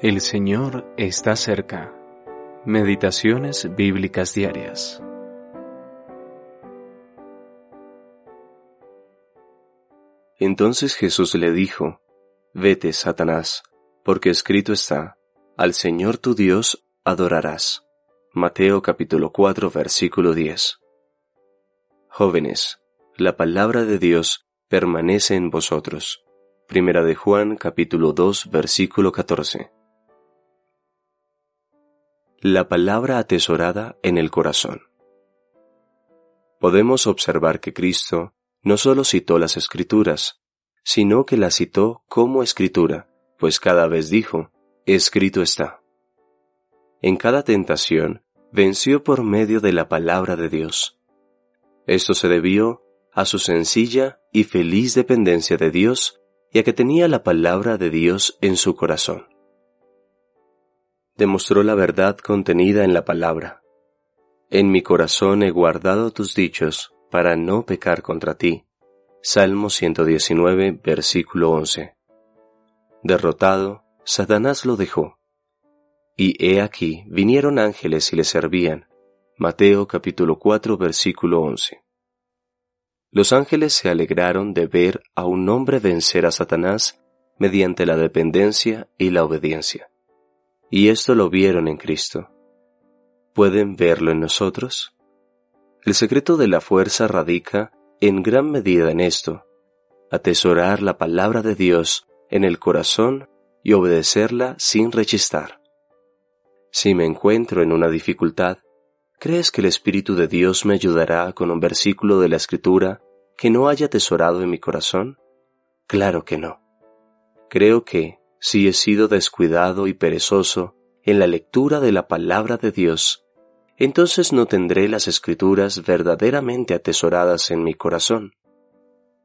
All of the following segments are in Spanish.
El Señor está cerca. Meditaciones bíblicas diarias. Entonces Jesús le dijo, Vete, Satanás, porque escrito está, Al Señor tu Dios adorarás. Mateo capítulo 4 versículo 10. Jóvenes, la palabra de Dios permanece en vosotros. Primera de Juan capítulo 2 versículo 14. La palabra atesorada en el corazón. Podemos observar que Cristo no solo citó las escrituras, sino que las citó como escritura, pues cada vez dijo, escrito está. En cada tentación venció por medio de la palabra de Dios. Esto se debió a su sencilla y feliz dependencia de Dios y a que tenía la palabra de Dios en su corazón demostró la verdad contenida en la palabra. En mi corazón he guardado tus dichos para no pecar contra ti. Salmo 119, versículo 11. Derrotado, Satanás lo dejó. Y he aquí vinieron ángeles y le servían. Mateo capítulo 4, versículo 11. Los ángeles se alegraron de ver a un hombre vencer a Satanás mediante la dependencia y la obediencia y esto lo vieron en Cristo. ¿Pueden verlo en nosotros? El secreto de la fuerza radica en gran medida en esto, atesorar la palabra de Dios en el corazón y obedecerla sin rechistar. Si me encuentro en una dificultad, ¿crees que el Espíritu de Dios me ayudará con un versículo de la Escritura que no haya atesorado en mi corazón? Claro que no. Creo que, si he sido descuidado y perezoso en la lectura de la palabra de Dios, entonces no tendré las escrituras verdaderamente atesoradas en mi corazón.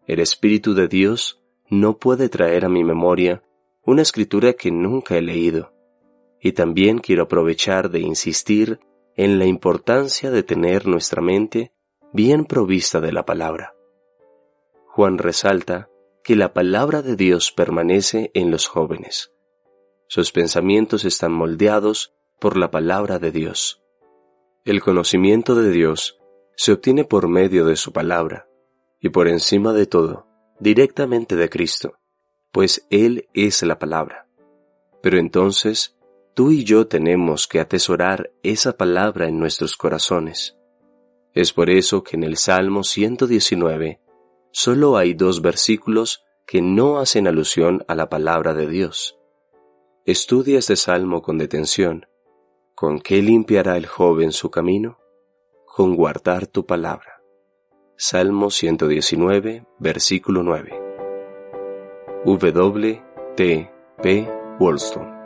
El Espíritu de Dios no puede traer a mi memoria una escritura que nunca he leído, y también quiero aprovechar de insistir en la importancia de tener nuestra mente bien provista de la palabra. Juan resalta que la palabra de Dios permanece en los jóvenes. Sus pensamientos están moldeados por la palabra de Dios. El conocimiento de Dios se obtiene por medio de su palabra, y por encima de todo, directamente de Cristo, pues Él es la palabra. Pero entonces, tú y yo tenemos que atesorar esa palabra en nuestros corazones. Es por eso que en el Salmo 119 solo hay dos versículos que no hacen alusión a la palabra de Dios. Estudia este salmo con detención. ¿Con qué limpiará el joven su camino? Con guardar tu palabra. Salmo 119, versículo 9. W. T. P. Wollstone